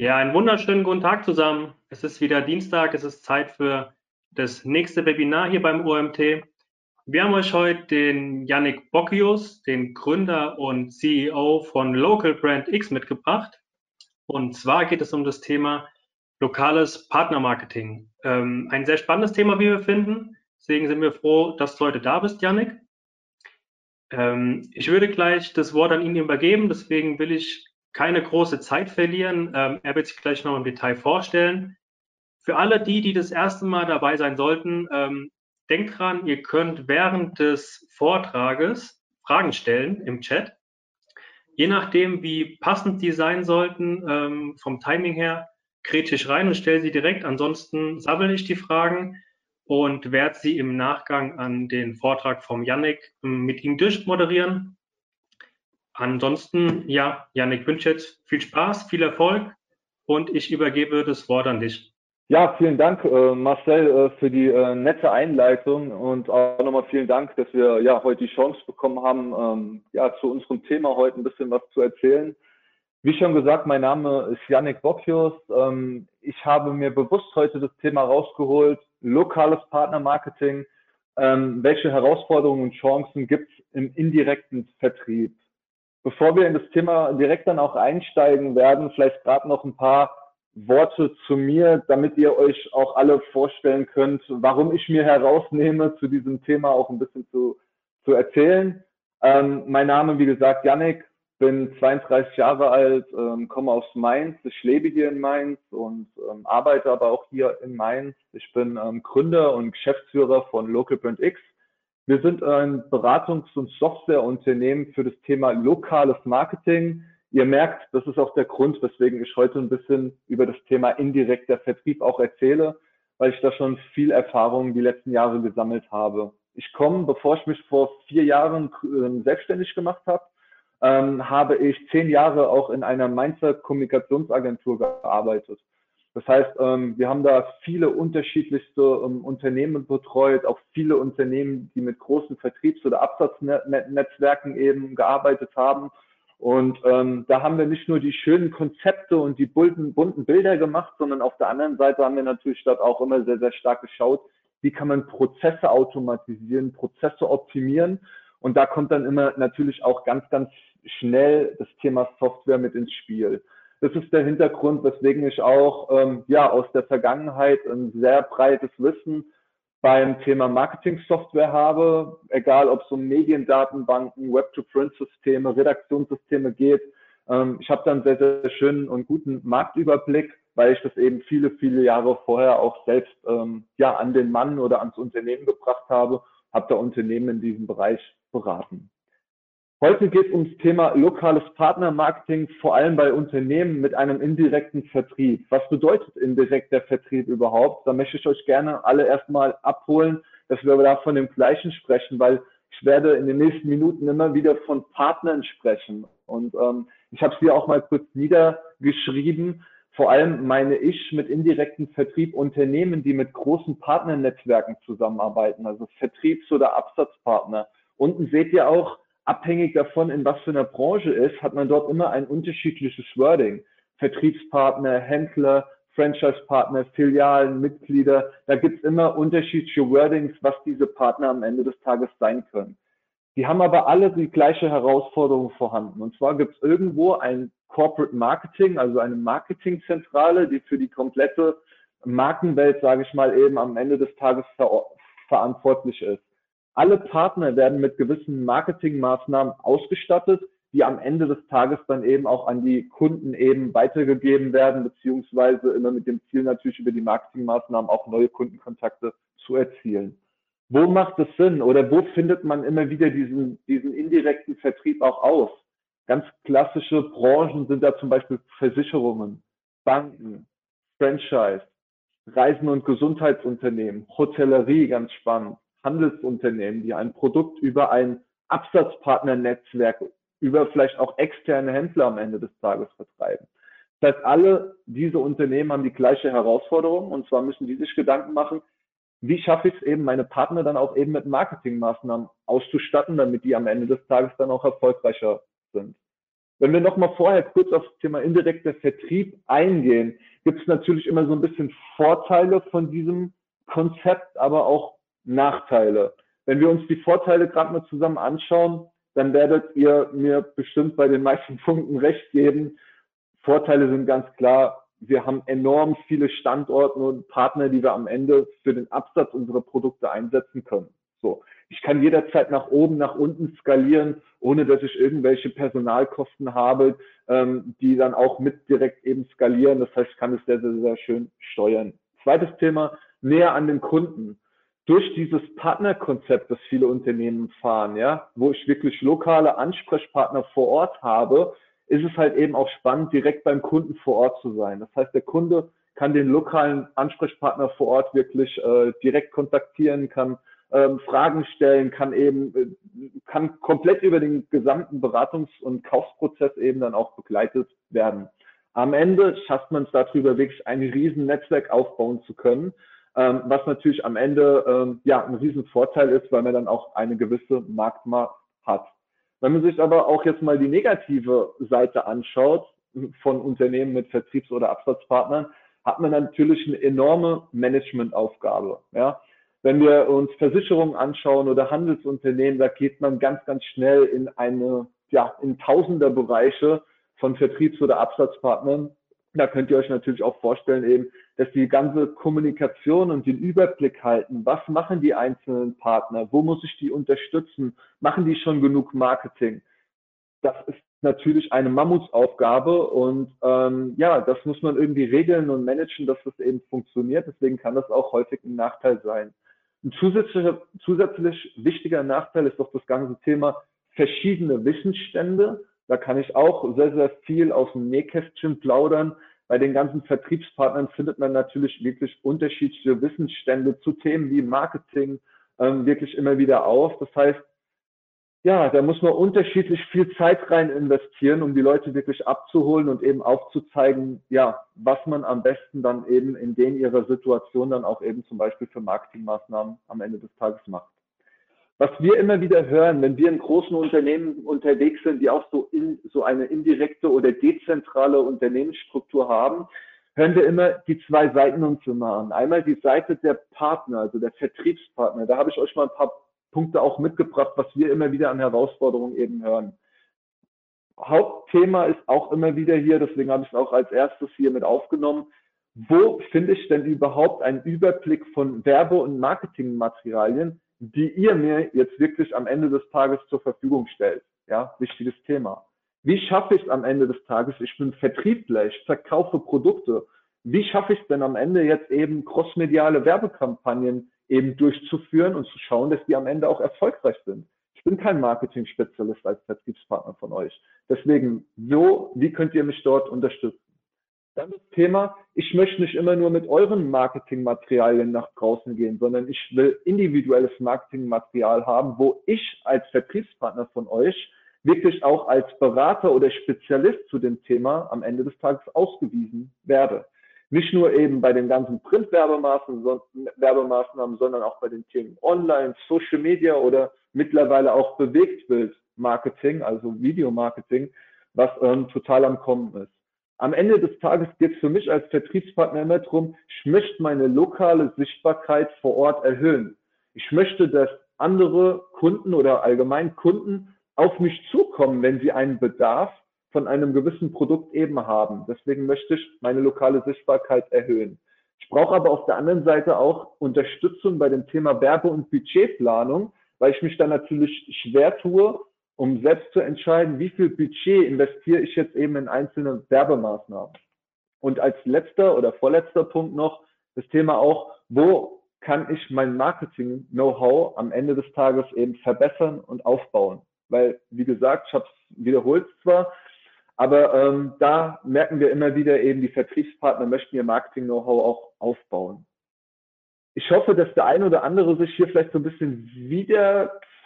Ja, einen wunderschönen guten Tag zusammen. Es ist wieder Dienstag, es ist Zeit für das nächste Webinar hier beim OMT. Wir haben euch heute den Yannick Bocchius, den Gründer und CEO von Local Brand X mitgebracht. Und zwar geht es um das Thema lokales Partnermarketing. Ähm, ein sehr spannendes Thema, wie wir finden. Deswegen sind wir froh, dass du heute da bist, Yannick. Ähm, ich würde gleich das Wort an ihn übergeben, deswegen will ich keine große Zeit verlieren. Ähm, er wird sich gleich noch im Detail vorstellen. Für alle die, die das erste Mal dabei sein sollten, ähm, denkt dran, ihr könnt während des Vortrages Fragen stellen im Chat. Je nachdem, wie passend die sein sollten, ähm, vom Timing her, kretsche ich rein und stelle sie direkt. Ansonsten sammle ich die Fragen und werde sie im Nachgang an den Vortrag vom Yannick ähm, mit ihm durchmoderieren. Ansonsten, ja, Janik, wünsche jetzt viel Spaß, viel Erfolg und ich übergebe das Wort an dich. Ja, vielen Dank, äh, Marcel, äh, für die äh, nette Einleitung und auch nochmal vielen Dank, dass wir ja heute die Chance bekommen haben, ähm, ja, zu unserem Thema heute ein bisschen was zu erzählen. Wie schon gesagt, mein Name ist Yannick Bocchius. Ähm, ich habe mir bewusst heute das Thema rausgeholt, lokales Partnermarketing. Ähm, welche Herausforderungen und Chancen gibt es im indirekten Vertrieb? Bevor wir in das Thema direkt dann auch einsteigen werden, vielleicht gerade noch ein paar Worte zu mir, damit ihr euch auch alle vorstellen könnt, warum ich mir herausnehme, zu diesem Thema auch ein bisschen zu, zu erzählen. Ähm, mein Name, wie gesagt, Yannick, bin 32 Jahre alt, ähm, komme aus Mainz. Ich lebe hier in Mainz und ähm, arbeite aber auch hier in Mainz. Ich bin ähm, Gründer und Geschäftsführer von Local Brand X. Wir sind ein Beratungs- und Softwareunternehmen für das Thema lokales Marketing. Ihr merkt, das ist auch der Grund, weswegen ich heute ein bisschen über das Thema indirekter Vertrieb auch erzähle, weil ich da schon viel Erfahrung die letzten Jahre gesammelt habe. Ich komme, bevor ich mich vor vier Jahren äh, selbstständig gemacht habe, ähm, habe ich zehn Jahre auch in einer Mainzer Kommunikationsagentur gearbeitet. Das heißt, ähm, wir haben da viele unterschiedlichste ähm, Unternehmen betreut, auch viele Unternehmen, die mit großen Vertriebs- oder Absatznetzwerken eben gearbeitet haben. Und ähm, da haben wir nicht nur die schönen Konzepte und die bunten, bunten Bilder gemacht, sondern auf der anderen Seite haben wir natürlich dort auch immer sehr, sehr stark geschaut, wie kann man Prozesse automatisieren, Prozesse optimieren. Und da kommt dann immer natürlich auch ganz, ganz schnell das Thema Software mit ins Spiel. Das ist der Hintergrund, weswegen ich auch ähm, ja aus der Vergangenheit ein sehr breites Wissen beim Thema Marketing-Software habe, egal ob es um Mediendatenbanken, Web-to-Print-Systeme, Redaktionssysteme geht. Ähm, ich habe dann sehr, sehr schönen und guten Marktüberblick, weil ich das eben viele, viele Jahre vorher auch selbst ähm, ja an den Mann oder ans Unternehmen gebracht habe, habe da Unternehmen in diesem Bereich beraten. Heute geht es ums Thema lokales Partnermarketing, vor allem bei Unternehmen mit einem indirekten Vertrieb. Was bedeutet indirekter Vertrieb überhaupt? Da möchte ich euch gerne alle erstmal abholen, dass wir da von dem Gleichen sprechen, weil ich werde in den nächsten Minuten immer wieder von Partnern sprechen. Und ähm, ich habe es hier auch mal kurz niedergeschrieben. Vor allem meine ich mit indirekten Vertrieb Unternehmen, die mit großen Partnernetzwerken zusammenarbeiten, also Vertriebs- oder Absatzpartner. Unten seht ihr auch, abhängig davon, in was für einer Branche ist, hat man dort immer ein unterschiedliches Wording. Vertriebspartner, Händler, Franchise-Partner, Filialen, Mitglieder. Da gibt es immer unterschiedliche Wordings, was diese Partner am Ende des Tages sein können. Die haben aber alle die gleiche Herausforderung vorhanden. Und zwar gibt es irgendwo ein Corporate Marketing, also eine Marketingzentrale, die für die komplette Markenwelt, sage ich mal, eben am Ende des Tages ver verantwortlich ist. Alle Partner werden mit gewissen Marketingmaßnahmen ausgestattet, die am Ende des Tages dann eben auch an die Kunden eben weitergegeben werden, beziehungsweise immer mit dem Ziel natürlich über die Marketingmaßnahmen auch neue Kundenkontakte zu erzielen. Wo macht es Sinn oder wo findet man immer wieder diesen, diesen indirekten Vertrieb auch aus? Ganz klassische Branchen sind da zum Beispiel Versicherungen, Banken, Franchise, Reisen- und Gesundheitsunternehmen, Hotellerie, ganz spannend, Handelsunternehmen, die ein Produkt über ein Absatzpartnernetzwerk, über vielleicht auch externe Händler am Ende des Tages vertreiben. Das heißt, alle diese Unternehmen haben die gleiche Herausforderung und zwar müssen die sich Gedanken machen, wie schaffe ich es eben, meine Partner dann auch eben mit Marketingmaßnahmen auszustatten, damit die am Ende des Tages dann auch erfolgreicher sind. Wenn wir nochmal vorher kurz auf das Thema indirekter Vertrieb eingehen, gibt es natürlich immer so ein bisschen Vorteile von diesem Konzept, aber auch Nachteile. Wenn wir uns die Vorteile gerade mal zusammen anschauen, dann werdet ihr mir bestimmt bei den meisten Punkten recht geben. Vorteile sind ganz klar, wir haben enorm viele Standorte und Partner, die wir am Ende für den Absatz unserer Produkte einsetzen können. So. Ich kann jederzeit nach oben, nach unten skalieren, ohne dass ich irgendwelche Personalkosten habe, ähm, die dann auch mit direkt eben skalieren. Das heißt, ich kann es sehr, sehr, sehr schön steuern. Zweites Thema, näher an den Kunden. Durch dieses Partnerkonzept, das viele Unternehmen fahren, ja, wo ich wirklich lokale Ansprechpartner vor Ort habe, ist es halt eben auch spannend, direkt beim Kunden vor Ort zu sein. Das heißt, der Kunde kann den lokalen Ansprechpartner vor Ort wirklich äh, direkt kontaktieren, kann ähm, Fragen stellen, kann eben, äh, kann komplett über den gesamten Beratungs- und Kaufprozess eben dann auch begleitet werden. Am Ende schafft man es darüber wirklich ein riesen Netzwerk aufbauen zu können, ähm, was natürlich am Ende ähm, ja ein riesen Vorteil ist, weil man dann auch eine gewisse Marktmacht hat. Wenn man sich aber auch jetzt mal die negative Seite anschaut von Unternehmen mit Vertriebs- oder Absatzpartnern, hat man natürlich eine enorme Managementaufgabe. Ja? Wenn wir uns Versicherungen anschauen oder Handelsunternehmen, da geht man ganz, ganz schnell in eine, ja, in Tausenderbereiche von Vertriebs- oder Absatzpartnern. Da könnt ihr euch natürlich auch vorstellen eben, dass die ganze Kommunikation und den Überblick halten. Was machen die einzelnen Partner? Wo muss ich die unterstützen? Machen die schon genug Marketing? Das ist natürlich eine Mammutsaufgabe und ähm, ja, das muss man irgendwie regeln und managen, dass das eben funktioniert. Deswegen kann das auch häufig ein Nachteil sein. Ein zusätzlicher, zusätzlich wichtiger Nachteil ist doch das ganze Thema verschiedene Wissensstände. Da kann ich auch sehr, sehr viel aus dem Nähkästchen plaudern. Bei den ganzen Vertriebspartnern findet man natürlich wirklich unterschiedliche Wissensstände zu Themen wie Marketing ähm, wirklich immer wieder auf. Das heißt, ja, da muss man unterschiedlich viel Zeit rein investieren, um die Leute wirklich abzuholen und eben aufzuzeigen, ja, was man am besten dann eben in den ihrer Situation dann auch eben zum Beispiel für Marketingmaßnahmen am Ende des Tages macht. Was wir immer wieder hören, wenn wir in großen Unternehmen unterwegs sind, die auch so, in, so eine indirekte oder dezentrale Unternehmensstruktur haben, hören wir immer die zwei Seiten uns immer an. Einmal die Seite der Partner, also der Vertriebspartner. Da habe ich euch mal ein paar Punkte auch mitgebracht, was wir immer wieder an Herausforderungen eben hören. Hauptthema ist auch immer wieder hier, deswegen habe ich es auch als erstes hier mit aufgenommen. Wo finde ich denn überhaupt einen Überblick von Werbe- und Marketingmaterialien, die ihr mir jetzt wirklich am Ende des Tages zur Verfügung stellt? Ja, wichtiges Thema. Wie schaffe ich es am Ende des Tages? Ich bin Vertriebler, ich verkaufe Produkte. Wie schaffe ich es denn am Ende jetzt eben crossmediale Werbekampagnen eben durchzuführen und zu schauen, dass die am Ende auch erfolgreich sind. Ich bin kein Marketing-Spezialist als Vertriebspartner von euch. Deswegen, so, wie könnt ihr mich dort unterstützen? Dann das Thema, ich möchte nicht immer nur mit euren Marketingmaterialien nach draußen gehen, sondern ich will individuelles Marketingmaterial haben, wo ich als Vertriebspartner von euch wirklich auch als Berater oder Spezialist zu dem Thema am Ende des Tages ausgewiesen werde. Nicht nur eben bei den ganzen Printwerbemaßnahmen, sondern auch bei den Themen Online, Social Media oder mittlerweile auch Bewegtbildmarketing, also Videomarketing, was ähm, total am Kommen ist. Am Ende des Tages geht es für mich als Vertriebspartner immer darum, ich möchte meine lokale Sichtbarkeit vor Ort erhöhen. Ich möchte, dass andere Kunden oder allgemein Kunden auf mich zukommen, wenn sie einen Bedarf von einem gewissen Produkt eben haben. Deswegen möchte ich meine lokale Sichtbarkeit erhöhen. Ich brauche aber auf der anderen Seite auch Unterstützung bei dem Thema Werbe- und Budgetplanung, weil ich mich da natürlich schwer tue, um selbst zu entscheiden, wie viel Budget investiere ich jetzt eben in einzelne Werbemaßnahmen. Und als letzter oder vorletzter Punkt noch das Thema auch, wo kann ich mein Marketing-Know-how am Ende des Tages eben verbessern und aufbauen? Weil, wie gesagt, ich habe es wiederholt zwar, aber ähm, da merken wir immer wieder eben, die Vertriebspartner möchten ihr Marketing-Know-how auch aufbauen. Ich hoffe, dass der eine oder andere sich hier vielleicht so ein bisschen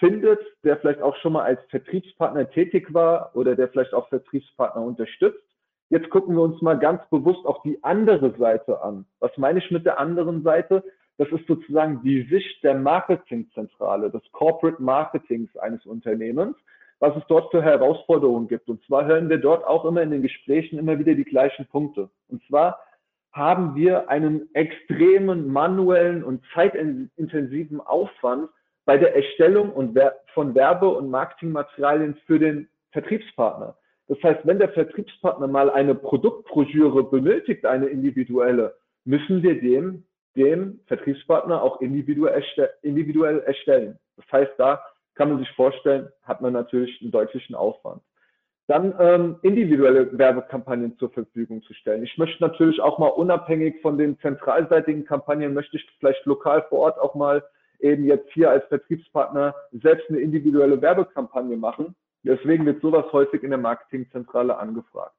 wiederfindet, der vielleicht auch schon mal als Vertriebspartner tätig war oder der vielleicht auch Vertriebspartner unterstützt. Jetzt gucken wir uns mal ganz bewusst auch die andere Seite an. Was meine ich mit der anderen Seite? Das ist sozusagen die Sicht der Marketingzentrale, des Corporate Marketings eines Unternehmens was es dort für Herausforderungen gibt. Und zwar hören wir dort auch immer in den Gesprächen immer wieder die gleichen Punkte. Und zwar haben wir einen extremen manuellen und zeitintensiven Aufwand bei der Erstellung und von Werbe- und Marketingmaterialien für den Vertriebspartner. Das heißt, wenn der Vertriebspartner mal eine Produktbroschüre benötigt, eine individuelle, müssen wir dem, dem Vertriebspartner auch individuell, erstellen. Das heißt, da kann man sich vorstellen, hat man natürlich einen deutlichen Aufwand. Dann ähm, individuelle Werbekampagnen zur Verfügung zu stellen. Ich möchte natürlich auch mal unabhängig von den zentralseitigen Kampagnen, möchte ich vielleicht lokal vor Ort auch mal eben jetzt hier als Vertriebspartner selbst eine individuelle Werbekampagne machen. Deswegen wird sowas häufig in der Marketingzentrale angefragt.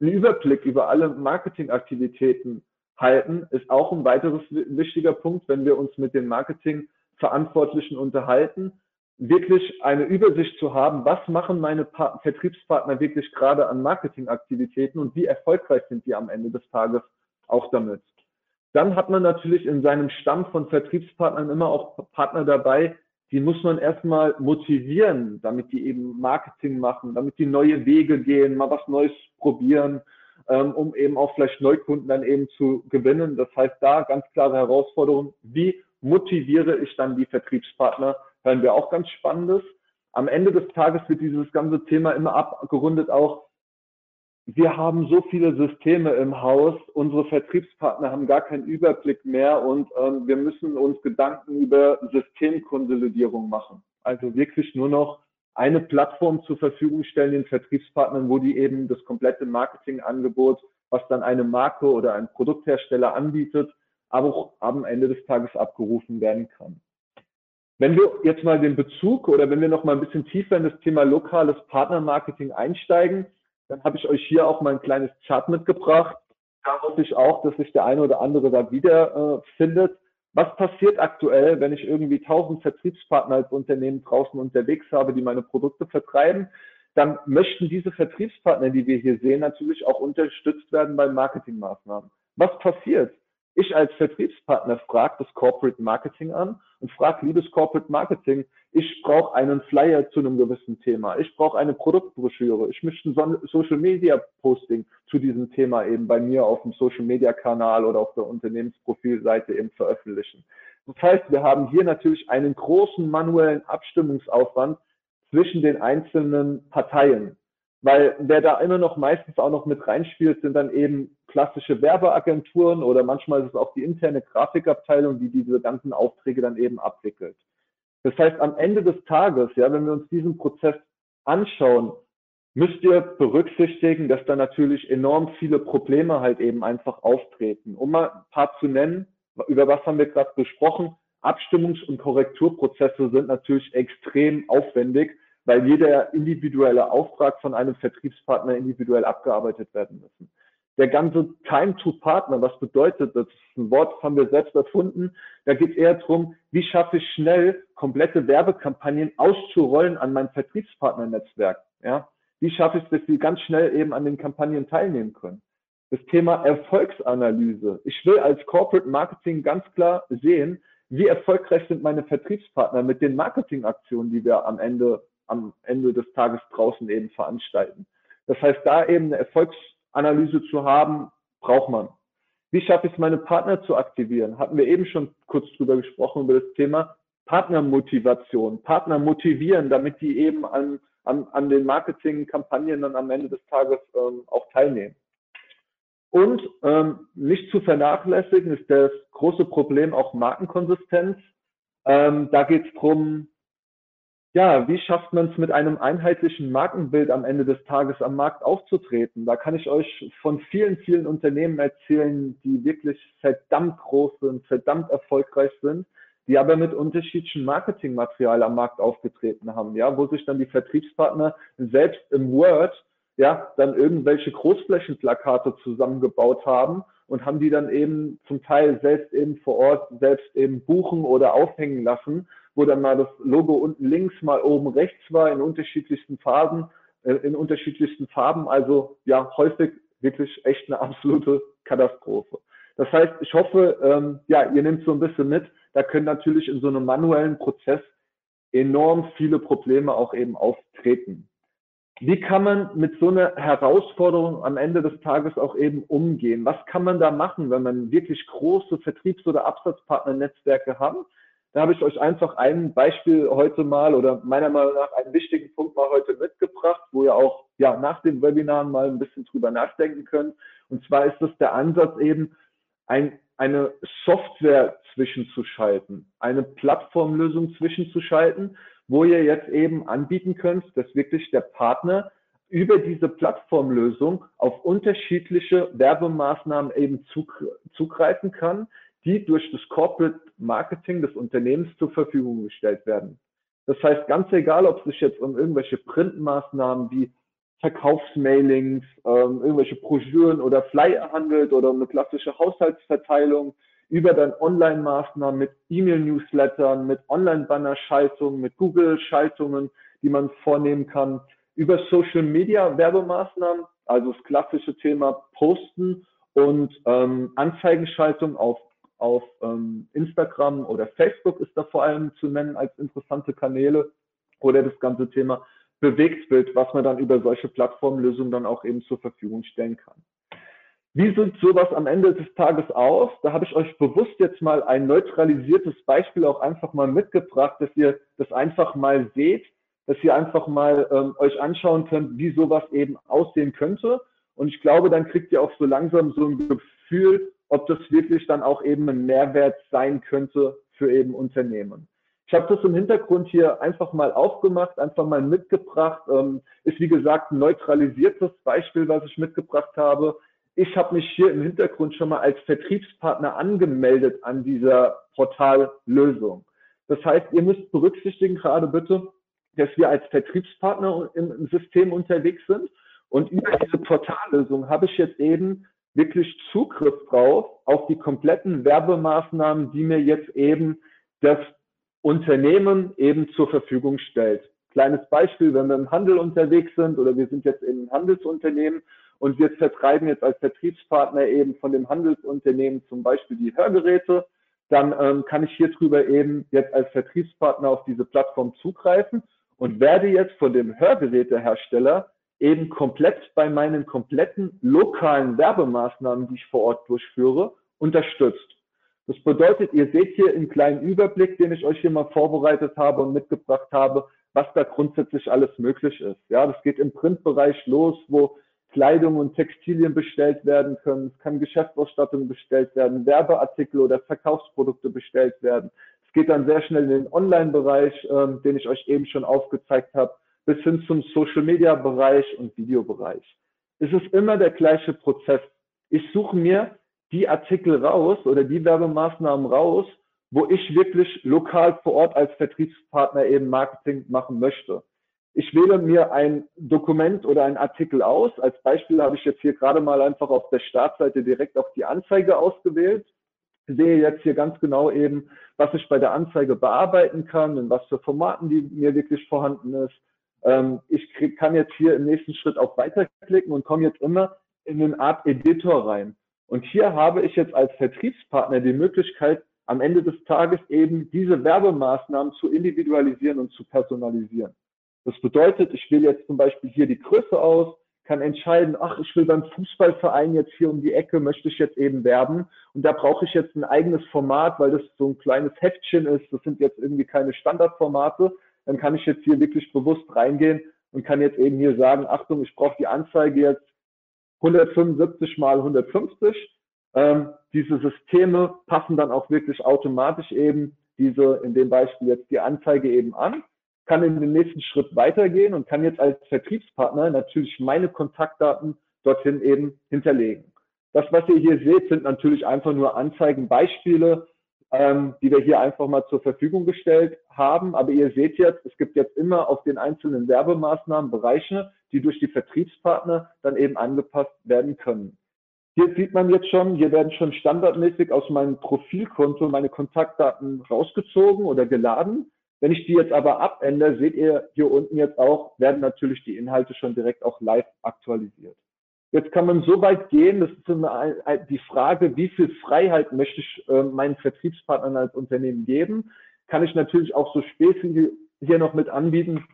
Ein Überblick über alle Marketingaktivitäten halten ist auch ein weiteres wichtiger Punkt, wenn wir uns mit den Marketingverantwortlichen unterhalten wirklich eine Übersicht zu haben, was machen meine pa Vertriebspartner wirklich gerade an Marketingaktivitäten und wie erfolgreich sind die am Ende des Tages auch damit. Dann hat man natürlich in seinem Stamm von Vertriebspartnern immer auch Partner dabei, die muss man erstmal motivieren, damit die eben Marketing machen, damit die neue Wege gehen, mal was Neues probieren, ähm, um eben auch vielleicht Neukunden dann eben zu gewinnen. Das heißt, da ganz klare Herausforderung, wie motiviere ich dann die Vertriebspartner, hören wir auch ganz Spannendes. Am Ende des Tages wird dieses ganze Thema immer abgerundet auch, wir haben so viele Systeme im Haus, unsere Vertriebspartner haben gar keinen Überblick mehr und ähm, wir müssen uns Gedanken über Systemkonsolidierung machen. Also wirklich nur noch eine Plattform zur Verfügung stellen den Vertriebspartnern, wo die eben das komplette Marketingangebot, was dann eine Marke oder ein Produkthersteller anbietet, aber auch am Ende des Tages abgerufen werden kann. Wenn wir jetzt mal den Bezug oder wenn wir noch mal ein bisschen tiefer in das Thema lokales Partnermarketing einsteigen, dann habe ich euch hier auch mal ein kleines Chart mitgebracht. Da hoffe ich auch, dass sich der eine oder andere da wieder äh, findet. Was passiert aktuell, wenn ich irgendwie tausend Vertriebspartner als Unternehmen draußen unterwegs habe, die meine Produkte vertreiben? Dann möchten diese Vertriebspartner, die wir hier sehen, natürlich auch unterstützt werden bei Marketingmaßnahmen. Was passiert? Ich als Vertriebspartner frage das Corporate Marketing an und frage, liebes Corporate Marketing, ich brauche einen Flyer zu einem gewissen Thema, ich brauche eine Produktbroschüre, ich möchte ein Social Media Posting zu diesem Thema eben bei mir auf dem Social Media Kanal oder auf der Unternehmensprofilseite eben veröffentlichen. Das heißt, wir haben hier natürlich einen großen manuellen Abstimmungsaufwand zwischen den einzelnen Parteien. Weil wer da immer noch meistens auch noch mit reinspielt, sind dann eben klassische Werbeagenturen oder manchmal ist es auch die interne Grafikabteilung, die diese ganzen Aufträge dann eben abwickelt. Das heißt, am Ende des Tages, ja, wenn wir uns diesen Prozess anschauen, müsst ihr berücksichtigen, dass da natürlich enorm viele Probleme halt eben einfach auftreten. Um mal ein paar zu nennen, über was haben wir gerade besprochen? Abstimmungs- und Korrekturprozesse sind natürlich extrem aufwendig weil jeder individuelle Auftrag von einem Vertriebspartner individuell abgearbeitet werden müssen. Der ganze Time to Partner, was bedeutet das? ist ein Wort, haben wir selbst erfunden. Da geht es eher darum, wie schaffe ich schnell komplette Werbekampagnen auszurollen an mein Vertriebspartnernetzwerk. Ja? Wie schaffe ich es, dass sie ganz schnell eben an den Kampagnen teilnehmen können? Das Thema Erfolgsanalyse. Ich will als Corporate Marketing ganz klar sehen, wie erfolgreich sind meine Vertriebspartner mit den Marketingaktionen, die wir am Ende am Ende des Tages draußen eben veranstalten. Das heißt, da eben eine Erfolgsanalyse zu haben, braucht man. Wie schaffe ich es, meine Partner zu aktivieren? Hatten wir eben schon kurz drüber gesprochen, über das Thema Partnermotivation. Partner motivieren, damit die eben an, an, an den Marketingkampagnen dann am Ende des Tages ähm, auch teilnehmen. Und ähm, nicht zu vernachlässigen ist das große Problem auch Markenkonsistenz. Ähm, da geht es darum, ja, wie schafft man es mit einem einheitlichen Markenbild am Ende des Tages am Markt aufzutreten? Da kann ich euch von vielen, vielen Unternehmen erzählen, die wirklich verdammt groß sind, verdammt erfolgreich sind, die aber mit unterschiedlichem Marketingmaterial am Markt aufgetreten haben, ja, wo sich dann die Vertriebspartner selbst im Word, ja, dann irgendwelche Großflächenplakate zusammengebaut haben und haben die dann eben zum Teil selbst eben vor Ort selbst eben buchen oder aufhängen lassen wo dann mal das Logo unten links, mal oben rechts war in unterschiedlichsten Farben, äh, in unterschiedlichsten Farben. Also ja, häufig wirklich echt eine absolute Katastrophe. Das heißt, ich hoffe, ähm, ja, ihr nehmt so ein bisschen mit. Da können natürlich in so einem manuellen Prozess enorm viele Probleme auch eben auftreten. Wie kann man mit so einer Herausforderung am Ende des Tages auch eben umgehen? Was kann man da machen, wenn man wirklich große Vertriebs- oder Absatzpartnernetzwerke hat? Da habe ich euch einfach ein Beispiel heute mal oder meiner Meinung nach einen wichtigen Punkt mal heute mitgebracht, wo ihr auch ja nach dem Webinar mal ein bisschen drüber nachdenken könnt. Und zwar ist das der Ansatz eben, ein, eine Software zwischenzuschalten, eine Plattformlösung zwischenzuschalten, wo ihr jetzt eben anbieten könnt, dass wirklich der Partner über diese Plattformlösung auf unterschiedliche Werbemaßnahmen eben zugreifen kann, die durch das Corporate Marketing des Unternehmens zur Verfügung gestellt werden. Das heißt, ganz egal, ob es sich jetzt um irgendwelche Printmaßnahmen wie Verkaufsmailings, ähm, irgendwelche Broschüren oder Flyer handelt oder um eine klassische Haushaltsverteilung, über dann Online-Maßnahmen mit E-Mail-Newslettern, mit Online-Banner-Schaltungen, mit Google-Schaltungen, die man vornehmen kann, über Social-Media-Werbemaßnahmen, also das klassische Thema Posten und ähm, Anzeigenschaltung auf, auf ähm, Instagram oder Facebook ist da vor allem zu nennen als interessante Kanäle oder das ganze Thema Bewegtbild, was man dann über solche Plattformlösungen dann auch eben zur Verfügung stellen kann. Wie sieht sowas am Ende des Tages aus? Da habe ich euch bewusst jetzt mal ein neutralisiertes Beispiel auch einfach mal mitgebracht, dass ihr das einfach mal seht, dass ihr einfach mal ähm, euch anschauen könnt, wie sowas eben aussehen könnte. Und ich glaube, dann kriegt ihr auch so langsam so ein Gefühl, ob das wirklich dann auch eben ein Mehrwert sein könnte für eben Unternehmen. Ich habe das im Hintergrund hier einfach mal aufgemacht, einfach mal mitgebracht. Ähm, ist wie gesagt ein neutralisiertes Beispiel, was ich mitgebracht habe ich habe mich hier im Hintergrund schon mal als Vertriebspartner angemeldet an dieser Portallösung. Das heißt, ihr müsst berücksichtigen gerade bitte, dass wir als Vertriebspartner im System unterwegs sind. Und über diese Portallösung habe ich jetzt eben wirklich Zugriff drauf auf die kompletten Werbemaßnahmen, die mir jetzt eben das Unternehmen eben zur Verfügung stellt. Kleines Beispiel, wenn wir im Handel unterwegs sind oder wir sind jetzt in Handelsunternehmen und wir vertreiben jetzt als Vertriebspartner eben von dem Handelsunternehmen zum Beispiel die Hörgeräte. Dann ähm, kann ich hier drüber eben jetzt als Vertriebspartner auf diese Plattform zugreifen und werde jetzt von dem Hörgerätehersteller eben komplett bei meinen kompletten lokalen Werbemaßnahmen, die ich vor Ort durchführe, unterstützt. Das bedeutet, ihr seht hier einen kleinen Überblick, den ich euch hier mal vorbereitet habe und mitgebracht habe, was da grundsätzlich alles möglich ist. Ja, das geht im Printbereich los, wo Kleidung und Textilien bestellt werden können. Es kann Geschäftsausstattung bestellt werden, Werbeartikel oder Verkaufsprodukte bestellt werden. Es geht dann sehr schnell in den Online-Bereich, ähm, den ich euch eben schon aufgezeigt habe, bis hin zum Social-Media-Bereich und Videobereich. Es ist immer der gleiche Prozess. Ich suche mir die Artikel raus oder die Werbemaßnahmen raus, wo ich wirklich lokal vor Ort als Vertriebspartner eben Marketing machen möchte. Ich wähle mir ein Dokument oder einen Artikel aus. Als Beispiel habe ich jetzt hier gerade mal einfach auf der Startseite direkt auf die Anzeige ausgewählt. Ich sehe jetzt hier ganz genau eben, was ich bei der Anzeige bearbeiten kann, in was für Formaten die mir wirklich vorhanden ist. Ähm, ich krieg, kann jetzt hier im nächsten Schritt auf Weiterklicken und komme jetzt immer in eine Art Editor rein. Und hier habe ich jetzt als Vertriebspartner die Möglichkeit, am Ende des Tages eben diese Werbemaßnahmen zu individualisieren und zu personalisieren. Das bedeutet, ich wähle jetzt zum Beispiel hier die Größe aus, kann entscheiden, ach, ich will beim Fußballverein jetzt hier um die Ecke, möchte ich jetzt eben werben. Und da brauche ich jetzt ein eigenes Format, weil das so ein kleines Heftchen ist. Das sind jetzt irgendwie keine Standardformate. Dann kann ich jetzt hier wirklich bewusst reingehen und kann jetzt eben hier sagen, Achtung, ich brauche die Anzeige jetzt 175 mal 150. Ähm, diese Systeme passen dann auch wirklich automatisch eben diese, in dem Beispiel jetzt die Anzeige eben an kann in den nächsten Schritt weitergehen und kann jetzt als Vertriebspartner natürlich meine Kontaktdaten dorthin eben hinterlegen. Das, was ihr hier seht, sind natürlich einfach nur Anzeigenbeispiele, ähm, die wir hier einfach mal zur Verfügung gestellt haben. Aber ihr seht jetzt, es gibt jetzt immer auf den einzelnen Werbemaßnahmen Bereiche, die durch die Vertriebspartner dann eben angepasst werden können. Hier sieht man jetzt schon, hier werden schon standardmäßig aus meinem Profilkonto meine Kontaktdaten rausgezogen oder geladen. Wenn ich die jetzt aber abändere, seht ihr hier unten jetzt auch, werden natürlich die Inhalte schon direkt auch live aktualisiert. Jetzt kann man so weit gehen, das ist eine, die Frage, wie viel Freiheit möchte ich äh, meinen Vertriebspartnern als Unternehmen geben? Kann ich natürlich auch so hier noch mit anbieten,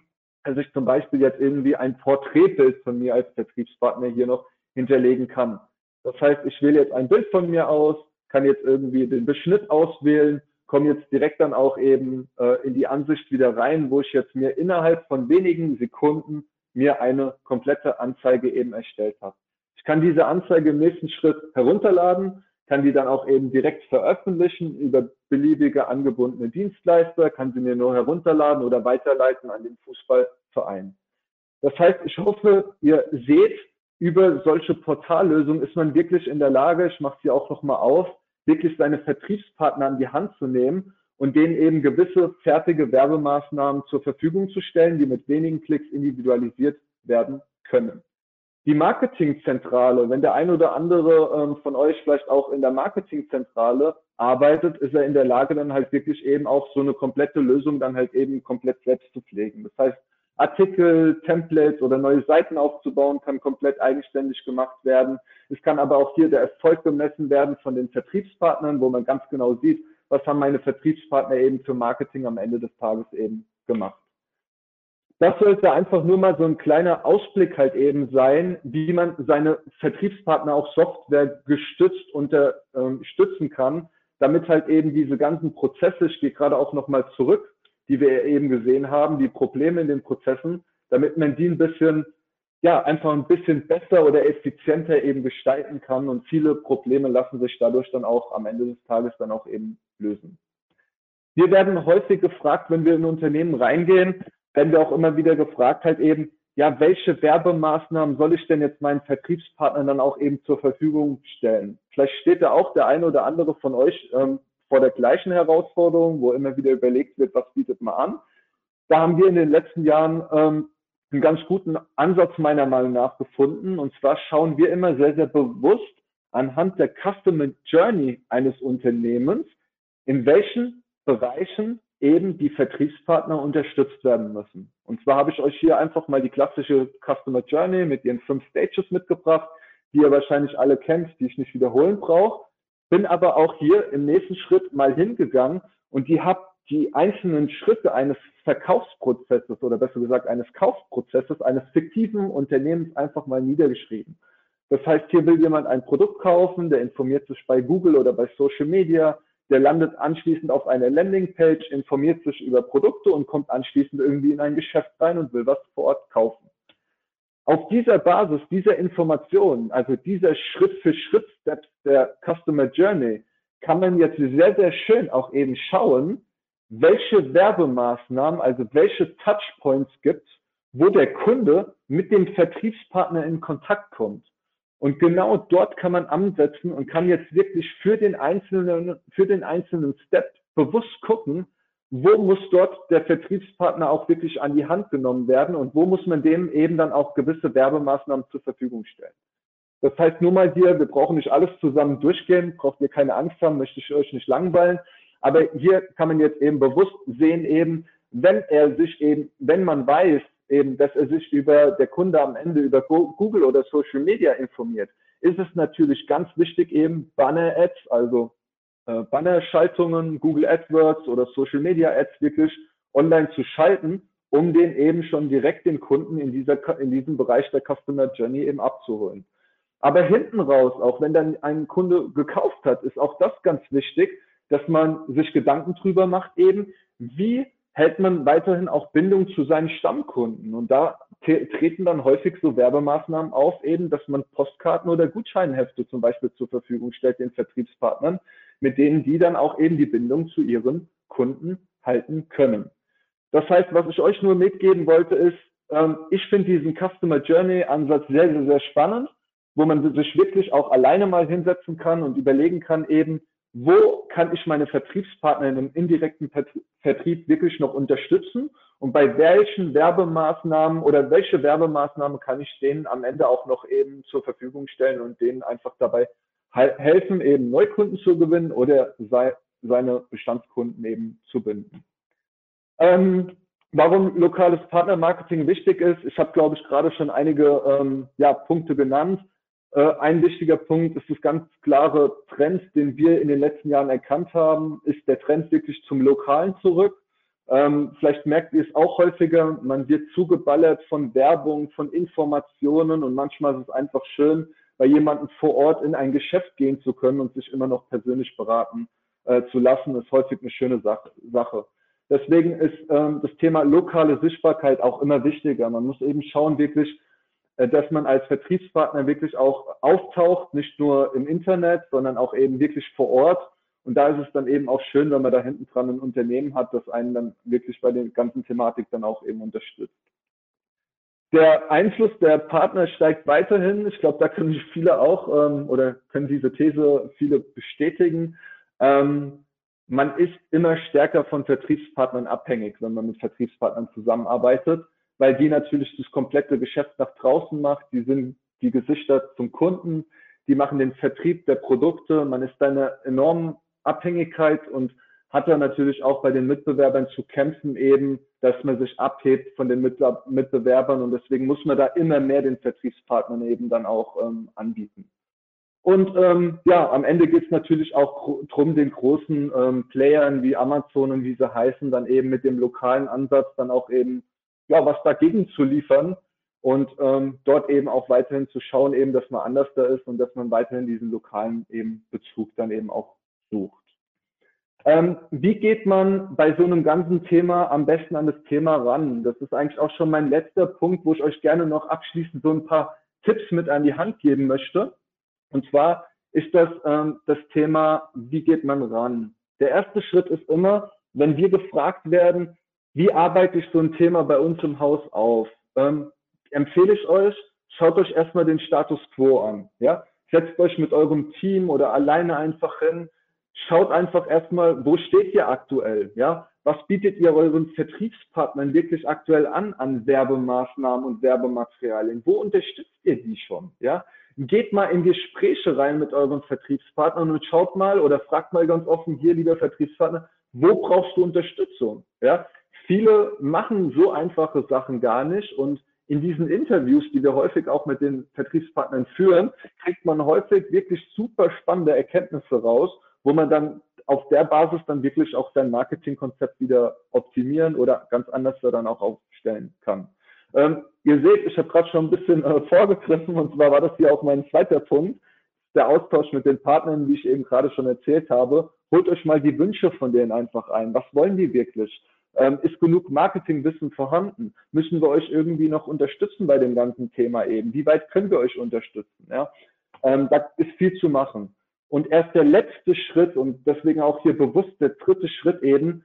dass ich zum Beispiel jetzt irgendwie ein Porträtbild von mir als Vertriebspartner hier noch hinterlegen kann. Das heißt, ich wähle jetzt ein Bild von mir aus, kann jetzt irgendwie den Beschnitt auswählen, komme jetzt direkt dann auch eben äh, in die Ansicht wieder rein, wo ich jetzt mir innerhalb von wenigen Sekunden mir eine komplette Anzeige eben erstellt habe. Ich kann diese Anzeige im nächsten Schritt herunterladen, kann die dann auch eben direkt veröffentlichen über beliebige angebundene Dienstleister, kann sie mir nur herunterladen oder weiterleiten an den Fußballverein. Das heißt, ich hoffe, ihr seht, über solche Portallösungen ist man wirklich in der Lage, ich mache sie auch nochmal auf, wirklich seine Vertriebspartner an die Hand zu nehmen und denen eben gewisse fertige Werbemaßnahmen zur Verfügung zu stellen, die mit wenigen Klicks individualisiert werden können. Die Marketingzentrale, wenn der ein oder andere ähm, von euch vielleicht auch in der Marketingzentrale arbeitet, ist er in der Lage, dann halt wirklich eben auch so eine komplette Lösung dann halt eben komplett selbst zu pflegen. Das heißt, Artikel, Templates oder neue Seiten aufzubauen, kann komplett eigenständig gemacht werden. Es kann aber auch hier der Erfolg bemessen werden von den Vertriebspartnern, wo man ganz genau sieht, was haben meine Vertriebspartner eben für Marketing am Ende des Tages eben gemacht. Das sollte einfach nur mal so ein kleiner Ausblick halt eben sein, wie man seine Vertriebspartner auch Software gestützt unterstützen ähm, kann, damit halt eben diese ganzen Prozesse, ich gehe gerade auch nochmal zurück, die wir eben gesehen haben, die Probleme in den Prozessen, damit man die ein bisschen, ja, einfach ein bisschen besser oder effizienter eben gestalten kann und viele Probleme lassen sich dadurch dann auch am Ende des Tages dann auch eben lösen. Wir werden häufig gefragt, wenn wir in Unternehmen reingehen, werden wir auch immer wieder gefragt halt eben, ja, welche Werbemaßnahmen soll ich denn jetzt meinen Vertriebspartnern dann auch eben zur Verfügung stellen? Vielleicht steht da auch der eine oder andere von euch ähm, vor der gleichen Herausforderung, wo immer wieder überlegt wird, was bietet man an. Da haben wir in den letzten Jahren ähm, einen ganz guten Ansatz meiner Meinung nach gefunden. Und zwar schauen wir immer sehr, sehr bewusst anhand der Customer Journey eines Unternehmens, in welchen Bereichen eben die Vertriebspartner unterstützt werden müssen. Und zwar habe ich euch hier einfach mal die klassische Customer Journey mit ihren fünf Stages mitgebracht, die ihr wahrscheinlich alle kennt, die ich nicht wiederholen brauche. Bin aber auch hier im nächsten Schritt mal hingegangen und die habe die einzelnen Schritte eines Verkaufsprozesses oder besser gesagt eines Kaufprozesses eines fiktiven Unternehmens einfach mal niedergeschrieben. Das heißt, hier will jemand ein Produkt kaufen, der informiert sich bei Google oder bei Social Media, der landet anschließend auf einer Landingpage, informiert sich über Produkte und kommt anschließend irgendwie in ein Geschäft rein und will was vor Ort kaufen. Auf dieser Basis, dieser Informationen, also dieser Schritt-für-Schritt-Steps der Customer Journey, kann man jetzt sehr, sehr schön auch eben schauen, welche Werbemaßnahmen, also welche Touchpoints gibt, wo der Kunde mit dem Vertriebspartner in Kontakt kommt. Und genau dort kann man ansetzen und kann jetzt wirklich für den einzelnen, für den einzelnen Step bewusst gucken, wo muss dort der Vertriebspartner auch wirklich an die Hand genommen werden und wo muss man dem eben dann auch gewisse Werbemaßnahmen zur Verfügung stellen. Das heißt nur mal hier, wir brauchen nicht alles zusammen durchgehen, braucht ihr keine Angst haben, möchte ich euch nicht langweilen. Aber hier kann man jetzt eben bewusst sehen eben, wenn er sich eben, wenn man weiß eben, dass er sich über der Kunde am Ende über Google oder Social Media informiert, ist es natürlich ganz wichtig eben Banner Ads, also äh, Bannerschaltungen, Google AdWords oder Social Media Ads wirklich online zu schalten, um den eben schon direkt den Kunden in, dieser, in diesem Bereich der Customer Journey eben abzuholen. Aber hinten raus, auch wenn dann ein Kunde gekauft hat, ist auch das ganz wichtig, dass man sich Gedanken drüber macht eben, wie hält man weiterhin auch Bindung zu seinen Stammkunden. Und da treten dann häufig so Werbemaßnahmen auf, eben, dass man Postkarten oder Gutscheinhefte zum Beispiel zur Verfügung stellt den Vertriebspartnern, mit denen die dann auch eben die Bindung zu ihren Kunden halten können. Das heißt, was ich euch nur mitgeben wollte, ist, ähm, ich finde diesen Customer Journey Ansatz sehr, sehr, sehr spannend, wo man sich wirklich auch alleine mal hinsetzen kann und überlegen kann eben, wo kann ich meine Vertriebspartner in einem indirekten Vertrieb wirklich noch unterstützen und bei welchen Werbemaßnahmen oder welche Werbemaßnahmen kann ich denen am Ende auch noch eben zur Verfügung stellen und denen einfach dabei helfen, eben Neukunden zu gewinnen oder sei, seine Bestandskunden eben zu binden. Ähm, warum lokales Partnermarketing wichtig ist, ich habe, glaube ich, gerade schon einige ähm, ja, Punkte genannt. Äh, ein wichtiger Punkt ist das ganz klare Trend, den wir in den letzten Jahren erkannt haben, ist der Trend wirklich zum Lokalen zurück. Ähm, vielleicht merkt ihr es auch häufiger, man wird zugeballert von Werbung, von Informationen und manchmal ist es einfach schön, bei jemandem vor Ort in ein Geschäft gehen zu können und sich immer noch persönlich beraten äh, zu lassen, ist häufig eine schöne Sache. Deswegen ist ähm, das Thema lokale Sichtbarkeit auch immer wichtiger. Man muss eben schauen, wirklich, dass man als Vertriebspartner wirklich auch auftaucht, nicht nur im Internet, sondern auch eben wirklich vor Ort. Und da ist es dann eben auch schön, wenn man da hinten dran ein Unternehmen hat, das einen dann wirklich bei der ganzen Thematik dann auch eben unterstützt. Der Einfluss der Partner steigt weiterhin. Ich glaube, da können sich viele auch ähm, oder können diese These viele bestätigen. Ähm, man ist immer stärker von Vertriebspartnern abhängig, wenn man mit Vertriebspartnern zusammenarbeitet, weil die natürlich das komplette Geschäft nach draußen macht. Die sind die Gesichter zum Kunden, die machen den Vertrieb der Produkte. Man ist da in einer enormen Abhängigkeit und hat da natürlich auch bei den Mitbewerbern zu kämpfen eben, dass man sich abhebt von den Mitbewerbern und deswegen muss man da immer mehr den Vertriebspartnern eben dann auch ähm, anbieten. Und ähm, ja, am Ende geht es natürlich auch drum, den großen ähm, Playern wie Amazon und wie sie heißen, dann eben mit dem lokalen Ansatz dann auch eben ja was dagegen zu liefern und ähm, dort eben auch weiterhin zu schauen, eben, dass man anders da ist und dass man weiterhin diesen lokalen eben Bezug dann eben auch sucht. Ähm, wie geht man bei so einem ganzen Thema am besten an das Thema ran? Das ist eigentlich auch schon mein letzter Punkt, wo ich euch gerne noch abschließend so ein paar Tipps mit an die Hand geben möchte. Und zwar ist das ähm, das Thema, wie geht man ran? Der erste Schritt ist immer, wenn wir gefragt werden, wie arbeite ich so ein Thema bei uns im Haus auf? Ähm, empfehle ich euch, schaut euch erstmal den Status quo an. Ja? Setzt euch mit eurem Team oder alleine einfach hin schaut einfach erstmal, wo steht ihr aktuell? Ja, was bietet ihr euren Vertriebspartnern wirklich aktuell an an Werbemaßnahmen und Werbematerialien? Wo unterstützt ihr die schon? Ja, geht mal in Gespräche rein mit euren Vertriebspartnern und schaut mal oder fragt mal ganz offen hier, lieber Vertriebspartner, wo brauchst du Unterstützung? Ja, viele machen so einfache Sachen gar nicht und in diesen Interviews, die wir häufig auch mit den Vertriebspartnern führen, kriegt man häufig wirklich super spannende Erkenntnisse raus wo man dann auf der Basis dann wirklich auch sein Marketingkonzept wieder optimieren oder ganz anders dann auch aufstellen kann. Ähm, ihr seht, ich habe gerade schon ein bisschen äh, vorgegriffen und zwar war das hier auch mein zweiter Punkt, der Austausch mit den Partnern, wie ich eben gerade schon erzählt habe. Holt euch mal die Wünsche von denen einfach ein. Was wollen die wirklich? Ähm, ist genug Marketingwissen vorhanden? Müssen wir euch irgendwie noch unterstützen bei dem ganzen Thema eben? Wie weit können wir euch unterstützen? Ja? Ähm, da ist viel zu machen. Und erst der letzte Schritt und deswegen auch hier bewusst der dritte Schritt eben,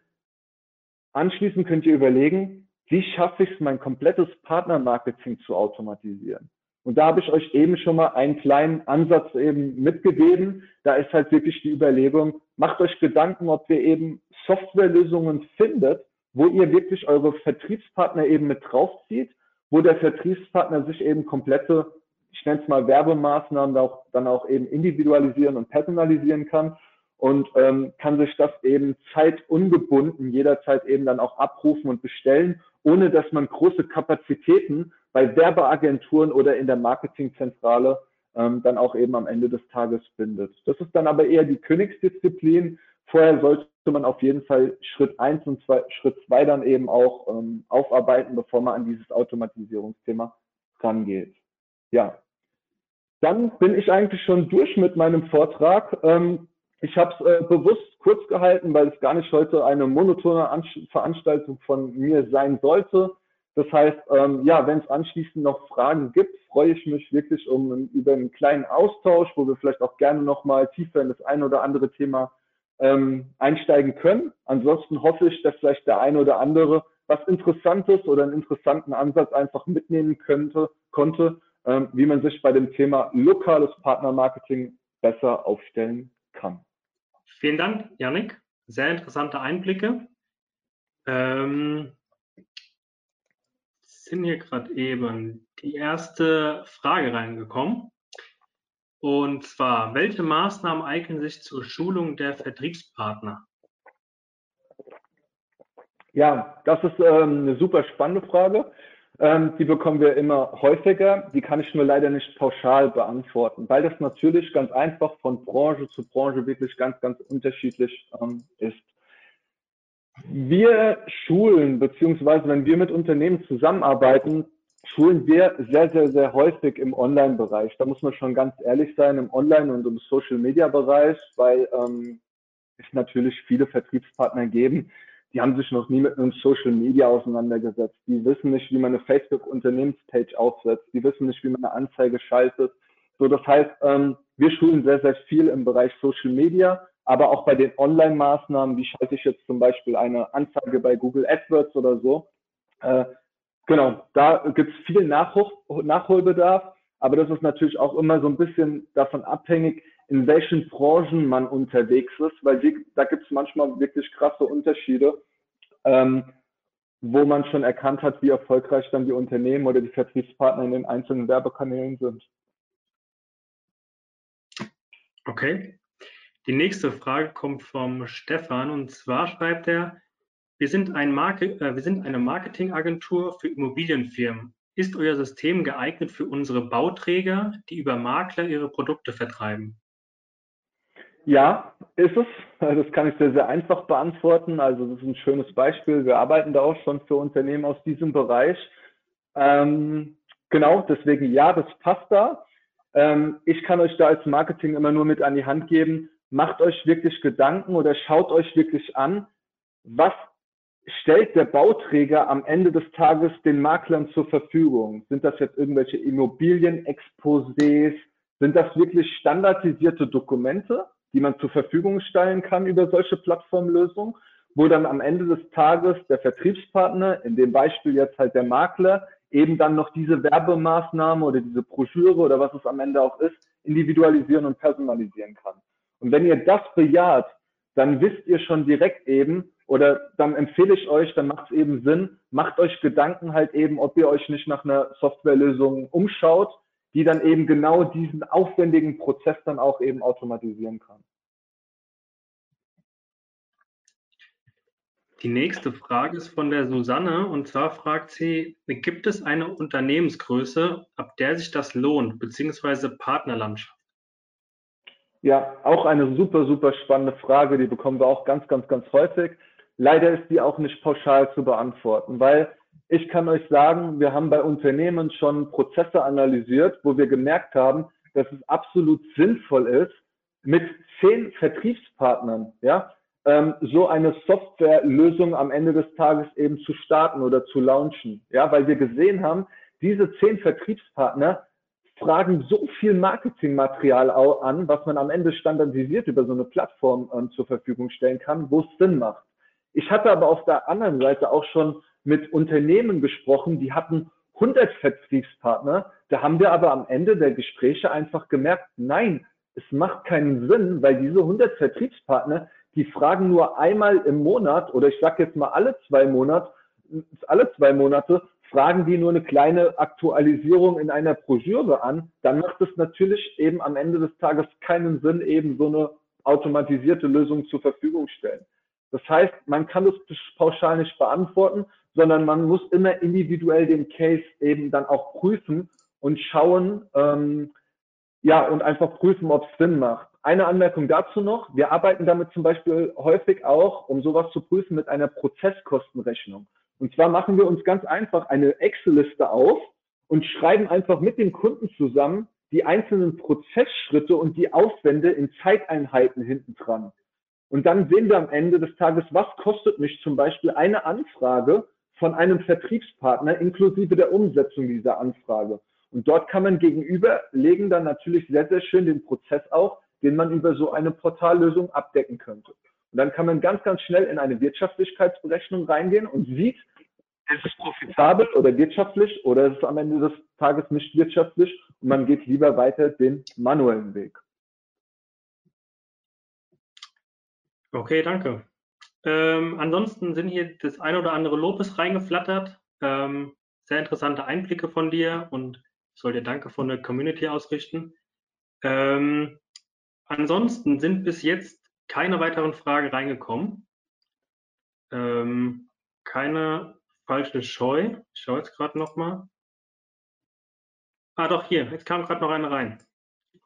anschließend könnt ihr überlegen, wie schaffe ich es, mein komplettes Partnermarketing zu automatisieren? Und da habe ich euch eben schon mal einen kleinen Ansatz eben mitgegeben. Da ist halt wirklich die Überlegung, macht euch Gedanken, ob ihr eben Softwarelösungen findet, wo ihr wirklich eure Vertriebspartner eben mit draufzieht, wo der Vertriebspartner sich eben komplette ich nenne es mal Werbemaßnahmen auch, dann auch eben individualisieren und personalisieren kann und ähm, kann sich das eben zeitungebunden jederzeit eben dann auch abrufen und bestellen, ohne dass man große Kapazitäten bei Werbeagenturen oder in der Marketingzentrale ähm, dann auch eben am Ende des Tages bindet. Das ist dann aber eher die Königsdisziplin. Vorher sollte man auf jeden Fall Schritt eins und zwei, Schritt zwei dann eben auch ähm, aufarbeiten, bevor man an dieses Automatisierungsthema rangeht. Ja, dann bin ich eigentlich schon durch mit meinem Vortrag. Ähm, ich habe es äh, bewusst kurz gehalten, weil es gar nicht heute eine monotone An Veranstaltung von mir sein sollte. Das heißt, ähm, ja, wenn es anschließend noch Fragen gibt, freue ich mich wirklich um über einen kleinen Austausch, wo wir vielleicht auch gerne noch mal tiefer in das ein oder andere Thema ähm, einsteigen können. Ansonsten hoffe ich, dass vielleicht der eine oder andere was Interessantes oder einen interessanten Ansatz einfach mitnehmen könnte, konnte ähm, wie man sich bei dem Thema lokales Partnermarketing besser aufstellen kann. Vielen Dank, Janik. Sehr interessante Einblicke. Ähm, sind hier gerade eben die erste Frage reingekommen. Und zwar, welche Maßnahmen eignen sich zur Schulung der Vertriebspartner? Ja, das ist ähm, eine super spannende Frage. Ähm, die bekommen wir immer häufiger. Die kann ich nur leider nicht pauschal beantworten, weil das natürlich ganz einfach von Branche zu Branche wirklich ganz, ganz unterschiedlich ähm, ist. Wir schulen, beziehungsweise wenn wir mit Unternehmen zusammenarbeiten, schulen wir sehr, sehr, sehr häufig im Online-Bereich. Da muss man schon ganz ehrlich sein, im Online- und im Social-Media-Bereich, weil ähm, es natürlich viele Vertriebspartner geben, die haben sich noch nie mit einem Social Media auseinandergesetzt. Die wissen nicht, wie man eine Facebook-Unternehmenspage aufsetzt. Die wissen nicht, wie man eine Anzeige schaltet. So, das heißt, ähm, wir schulen sehr, sehr viel im Bereich Social Media, aber auch bei den Online-Maßnahmen, wie schalte ich jetzt zum Beispiel eine Anzeige bei Google AdWords oder so. Äh, genau, da gibt es viel Nachhol Nachholbedarf, aber das ist natürlich auch immer so ein bisschen davon abhängig, in welchen Branchen man unterwegs ist, weil die, da gibt es manchmal wirklich krasse Unterschiede, ähm, wo man schon erkannt hat, wie erfolgreich dann die Unternehmen oder die Vertriebspartner in den einzelnen Werbekanälen sind. Okay. Die nächste Frage kommt vom Stefan und zwar schreibt er, wir sind, ein Marke, äh, wir sind eine Marketingagentur für Immobilienfirmen. Ist euer System geeignet für unsere Bauträger, die über Makler ihre Produkte vertreiben? Ja, ist es. Das kann ich sehr, sehr einfach beantworten. Also das ist ein schönes Beispiel. Wir arbeiten da auch schon für Unternehmen aus diesem Bereich. Ähm, genau, deswegen ja, das passt da. Ähm, ich kann euch da als Marketing immer nur mit an die Hand geben. Macht euch wirklich Gedanken oder schaut euch wirklich an, was stellt der Bauträger am Ende des Tages den Maklern zur Verfügung? Sind das jetzt irgendwelche Immobilienexposés? Sind das wirklich standardisierte Dokumente? die man zur Verfügung stellen kann über solche Plattformlösungen, wo dann am Ende des Tages der Vertriebspartner, in dem Beispiel jetzt halt der Makler, eben dann noch diese Werbemaßnahme oder diese Broschüre oder was es am Ende auch ist, individualisieren und personalisieren kann. Und wenn ihr das bejaht, dann wisst ihr schon direkt eben, oder dann empfehle ich euch, dann macht es eben Sinn, macht euch Gedanken halt eben, ob ihr euch nicht nach einer Softwarelösung umschaut, die dann eben genau diesen aufwendigen Prozess dann auch eben automatisieren kann. Die nächste Frage ist von der Susanne und zwar fragt sie, gibt es eine Unternehmensgröße, ab der sich das lohnt, beziehungsweise Partnerlandschaft? Ja, auch eine super, super spannende Frage, die bekommen wir auch ganz, ganz, ganz häufig. Leider ist die auch nicht pauschal zu beantworten, weil ich kann euch sagen, wir haben bei Unternehmen schon Prozesse analysiert, wo wir gemerkt haben, dass es absolut sinnvoll ist, mit zehn Vertriebspartnern, ja, ähm, so eine Softwarelösung am Ende des Tages eben zu starten oder zu launchen, ja, weil wir gesehen haben, diese zehn Vertriebspartner fragen so viel Marketingmaterial an, was man am Ende standardisiert über so eine Plattform ähm, zur Verfügung stellen kann, wo es Sinn macht. Ich hatte aber auf der anderen Seite auch schon mit Unternehmen gesprochen, die hatten 100 Vertriebspartner. Da haben wir aber am Ende der Gespräche einfach gemerkt, nein, es macht keinen Sinn, weil diese 100 Vertriebspartner, die fragen nur einmal im Monat oder ich sage jetzt mal alle zwei Monate, alle zwei Monate fragen die nur eine kleine Aktualisierung in einer Broschüre an, dann macht es natürlich eben am Ende des Tages keinen Sinn, eben so eine automatisierte Lösung zur Verfügung stellen. Das heißt, man kann das pauschal nicht beantworten, sondern man muss immer individuell den Case eben dann auch prüfen und schauen, ähm, ja, und einfach prüfen, ob es Sinn macht. Eine Anmerkung dazu noch. Wir arbeiten damit zum Beispiel häufig auch, um sowas zu prüfen, mit einer Prozesskostenrechnung. Und zwar machen wir uns ganz einfach eine Excel-Liste auf und schreiben einfach mit dem Kunden zusammen die einzelnen Prozessschritte und die Aufwände in Zeiteinheiten hinten dran. Und dann sehen wir am Ende des Tages, was kostet mich zum Beispiel eine Anfrage von einem Vertriebspartner inklusive der Umsetzung dieser Anfrage. Und dort kann man gegenüberlegen dann natürlich sehr, sehr schön den Prozess auch, den man über so eine Portallösung abdecken könnte. Und dann kann man ganz, ganz schnell in eine Wirtschaftlichkeitsberechnung reingehen und sieht, ist es profitabel oder wirtschaftlich oder ist es am Ende des Tages nicht wirtschaftlich und man geht lieber weiter den manuellen Weg. Okay, danke. Ähm, ansonsten sind hier das ein oder andere Lobes reingeflattert. Ähm, sehr interessante Einblicke von dir und ich soll dir Danke von der Community ausrichten. Ähm, ansonsten sind bis jetzt keine weiteren Fragen reingekommen. Ähm, keine falsche Scheu. Ich schaue jetzt gerade nochmal. Ah, doch, hier. Jetzt kam gerade noch eine rein.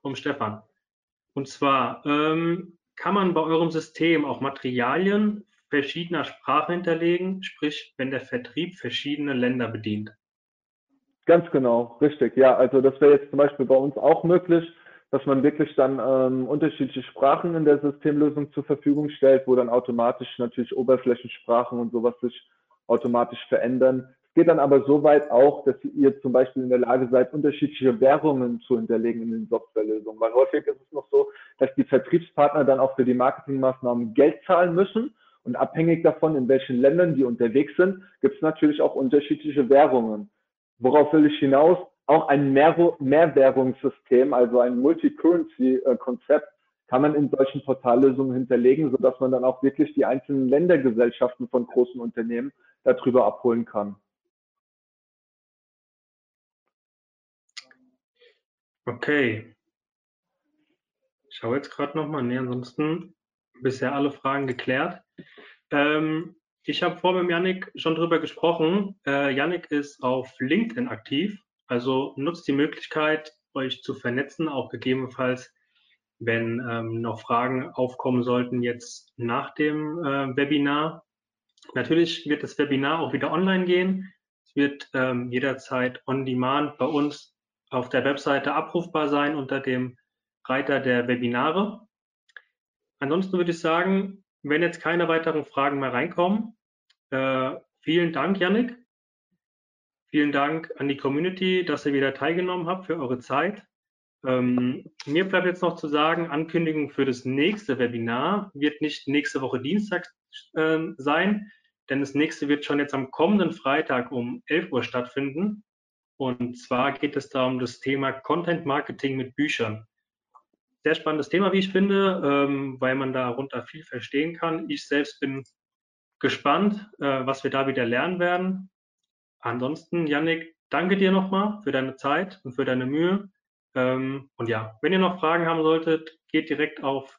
Vom Stefan. Und zwar, ähm, kann man bei eurem System auch Materialien verschiedener Sprachen hinterlegen, sprich, wenn der Vertrieb verschiedene Länder bedient. Ganz genau, richtig. Ja, also das wäre jetzt zum Beispiel bei uns auch möglich, dass man wirklich dann ähm, unterschiedliche Sprachen in der Systemlösung zur Verfügung stellt, wo dann automatisch natürlich Oberflächensprachen und sowas sich automatisch verändern. Es geht dann aber so weit auch, dass ihr zum Beispiel in der Lage seid, unterschiedliche Währungen zu hinterlegen in den Softwarelösungen. Weil häufig ist es noch so, dass die Vertriebspartner dann auch für die Marketingmaßnahmen Geld zahlen müssen. Und abhängig davon, in welchen Ländern die unterwegs sind, gibt es natürlich auch unterschiedliche Währungen. Worauf will ich hinaus? Auch ein Mehr Mehrwährungssystem, also ein Multi-Currency-Konzept, kann man in solchen Portallösungen hinterlegen, sodass man dann auch wirklich die einzelnen Ländergesellschaften von großen Unternehmen darüber abholen kann. Okay. Ich schaue jetzt gerade nochmal. Nee, ansonsten bisher alle Fragen geklärt. Ähm, ich habe vor mit Yannick schon drüber gesprochen. Äh, Yannick ist auf LinkedIn aktiv. Also nutzt die Möglichkeit, euch zu vernetzen, auch gegebenenfalls, wenn ähm, noch Fragen aufkommen sollten jetzt nach dem äh, Webinar. Natürlich wird das Webinar auch wieder online gehen. Es wird ähm, jederzeit on demand bei uns auf der Webseite abrufbar sein unter dem Reiter der Webinare. Ansonsten würde ich sagen, wenn jetzt keine weiteren Fragen mehr reinkommen, äh, vielen Dank, Yannick. Vielen Dank an die Community, dass ihr wieder teilgenommen habt für eure Zeit. Ähm, mir bleibt jetzt noch zu sagen, Ankündigung für das nächste Webinar wird nicht nächste Woche Dienstag äh, sein, denn das nächste wird schon jetzt am kommenden Freitag um 11 Uhr stattfinden. Und zwar geht es da um das Thema Content Marketing mit Büchern. Sehr spannendes Thema, wie ich finde, ähm, weil man darunter viel verstehen kann. Ich selbst bin gespannt, äh, was wir da wieder lernen werden. Ansonsten, Yannick, danke dir nochmal für deine Zeit und für deine Mühe. Ähm, und ja, wenn ihr noch Fragen haben solltet, geht direkt auf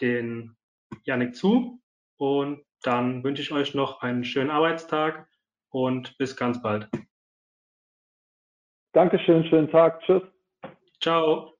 den Yannick zu. Und dann wünsche ich euch noch einen schönen Arbeitstag und bis ganz bald. Dankeschön, schönen Tag. Tschüss. Ciao.